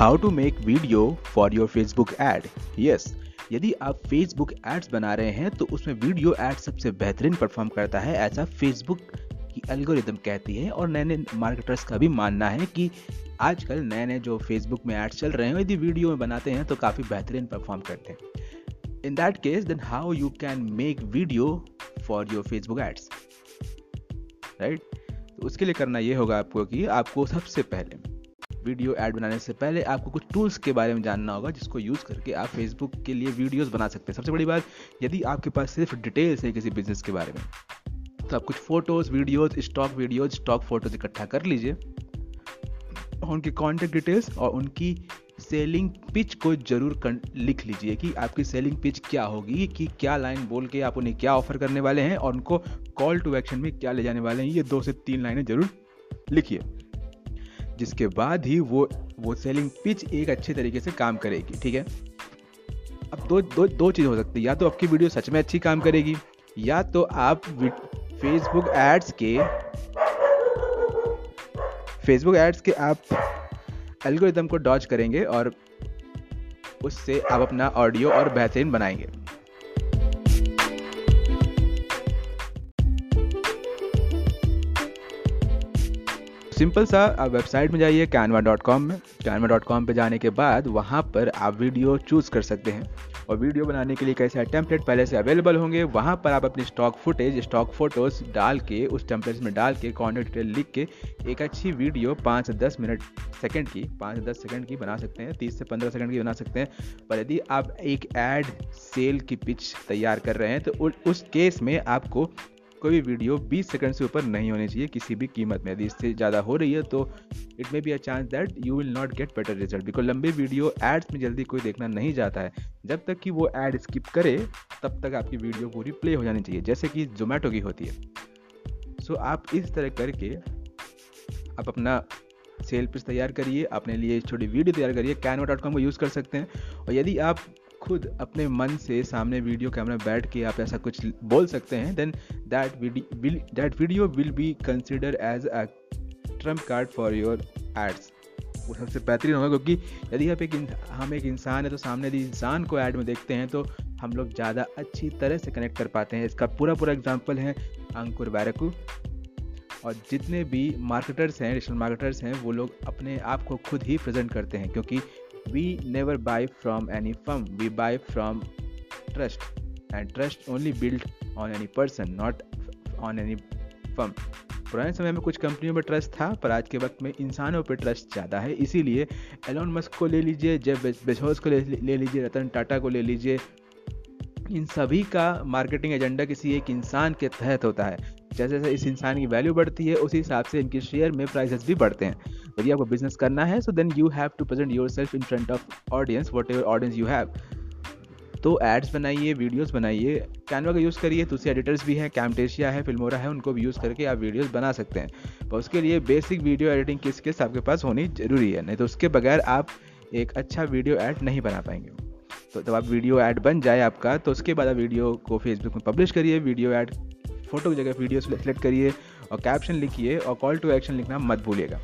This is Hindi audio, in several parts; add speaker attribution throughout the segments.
Speaker 1: How to make video for your Facebook ad yes यदि आप फेसबुक एड्स बना रहे हैं तो उसमें वीडियो एड सबसे बेहतरीन परफॉर्म करता है ऐसा फेसबुक की एल्गोरिदम कहती है। और नए नए मार्केटर्स का भी मानना है कि आजकल नए नए जो फेसबुक में एड्स चल रहे हैं, यदि वीडियो में बनाते हैं तो काफ़ी बेहतरीन परफॉर्म करते हैं। In that case then how you can make video for your Facebook ads right उसके लिए करना ये होगा आपको कि आपको सबसे पहले वीडियो ऐड बनाने से पहले आपको कुछ टूल्स के बारे में जानना होगा, जिसको यूज़ करके आप फेसबुक के लिए वीडियोस बना सकते हैं। सबसे बड़ी बात, यदि आपके पास सिर्फ़ डिटेल्स है किसी बिज़नेस के बारे में तो आप कुछ photos videos stock videos stock photos इकट्ठा कर लीजिए। उनकी कॉन्टेक्ट डिटेल्स और उनकी सेलिंग पिच को ज़रूर लिख लीजिए कि आपकी सेलिंग पिच क्या होगी, कि क्या लाइन बोल के आप उन्हें क्या ऑफ़र करने वाले हैं और उनको कॉल टू एक्शन में क्या ले जाने वाले हैं। ये दो से तीन लाइनें ज़रूर लिखिए। जिसके बाद ही वो वो सेलिंग पिच एक अच्छे तरीके से काम करेगी, ठीक है? अब दो दो दो चीज़ हो सकती है। या तो आपकी वीडियो सच में अच्छी काम करेगी, या तो आप फेसबुक एड्स के फेसबुक एड्स के आप एल्गोरिदम को डॉच करेंगे और उससे आप अपना ऑडियो और बेहतरीन बनाएँगे। सिंपल सा, आप वेबसाइट में जाइए कैनवा डॉट कॉम में। कैनवा डॉट कॉम पर जाने के बाद वहाँ पर आप वीडियो चूज़ कर सकते हैं। और वीडियो बनाने के लिए कैसे टेम्पलेट पहले से अवेलेबल होंगे। वहाँ पर आप अपनी स्टॉक फुटेज स्टॉक फ़ोटोज़ डाल के, उस टेम्पलेट्स में डाल के कॉन्टेक्ट डिटेल लिख के एक अच्छी वीडियो पाँच से दस मिनट सेकेंड की, पाँच से दस सेकेंड की बना सकते हैं, तीस से पंद्रह सेकेंड की बना सकते हैं। पर यदि आप एक एड सेल की पिच तैयार कर रहे हैं तो उस केस में आपको कोई भी वीडियो 20 सेकंड से ऊपर नहीं होनी चाहिए किसी भी कीमत में। यदि इससे ज़्यादा हो रही है तो it may be a chance that you will not get better result because लंबे वीडियो एड्स में जल्दी कोई देखना नहीं जाता है। जब तक कि वो एड स्किप करे तब तक आपकी वीडियो पूरी प्ले हो जानी चाहिए जैसे कि जोमेटो की होती है। सो so, आप इस तरह करके आप अपना सेल पिच तैयार करिए अपने लिए छोटी वीडियो तैयार करिए कैनवा डॉट कॉम को यूज़ कर सकते हैं। और यदि आप खुद अपने मन से सामने वीडियो कैमरा बैठ के आप ऐसा कुछ बोल सकते हैं then that will that video will be consider as a trump card for your ads वो सबसे बेहतरीन होगा क्योंकि यदि आप एक हम एक इंसान है तो सामने यदि इंसान को ऐड में देखते हैं तो हम लोग ज़्यादा अच्छी तरह से कनेक्ट कर पाते हैं। इसका पूरा पूरा एग्ज़ाम्पल है अंकुर बैरकू। और जितने भी मार्केटर्स हैं डिजिटल मार्केटर्स हैं, वो लोग अपने आप को खुद ही प्रेजेंट करते हैं क्योंकि we never buy from any firm. We buy from trust. And trust only built on any person not on any firm. पुराने समय में कुछ कंपनियों में ट्रस्ट था पर आज के वक्त में इंसानों पर ट्रस्ट ज़्यादा है। इसीलिए एलोन मस्क को ले लीजिए जेब बेजोस को ले, ले लीजिए रतन टाटा को ले लीजिए। इन सभी का मार्केटिंग एजेंडा किसी एक इंसान के तहत होता है। जैसे जैसे इस इंसान की वैल्यू बढ़ती है उसी हिसाब से इनके शेयर में प्राइसेस भी बढ़ते हैं। यदि आपको बिज़नेस करना है so then you have to present your self in front of audience whatever audience you have तो एड्स बनाइए वीडियोस बनाइए कैनवा का यूज़ करिए दूसरे एडिटर्स भी हैं कैमटेशिया है फिल्मोरा है, उनको भी यूज़ करके आप वीडियोस बना सकते हैं। पर उसके लिए बेसिक वीडियो एडिटिंग किस स्किल्स आपके पास होनी ज़रूरी है, नहीं तो उसके बगैर आप एक अच्छा वीडियो ऐड नहीं बना पाएँगे। तो जब आप वीडियो ऐड बन जाए आपका तो उसके बाद आप वीडियो को फेसबुक में पब्लिश करिए वीडियो ऐड फ़ोटो की जगह वीडियो सेलेक्ट करिए, और कैप्शन लिखिए, और कॉल टू एक्शन लिखना मत भूलिएगा।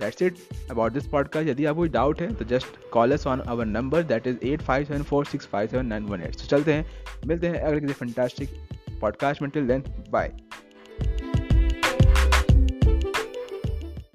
Speaker 1: That's it about this podcast यदि आपको डाउट है तो just call us on our number that is eight five seven four six five seven nine one eight चलते हैं, मिलते हैं अगले किसी फंटास्टिक पॉडकास्ट में. Till then bye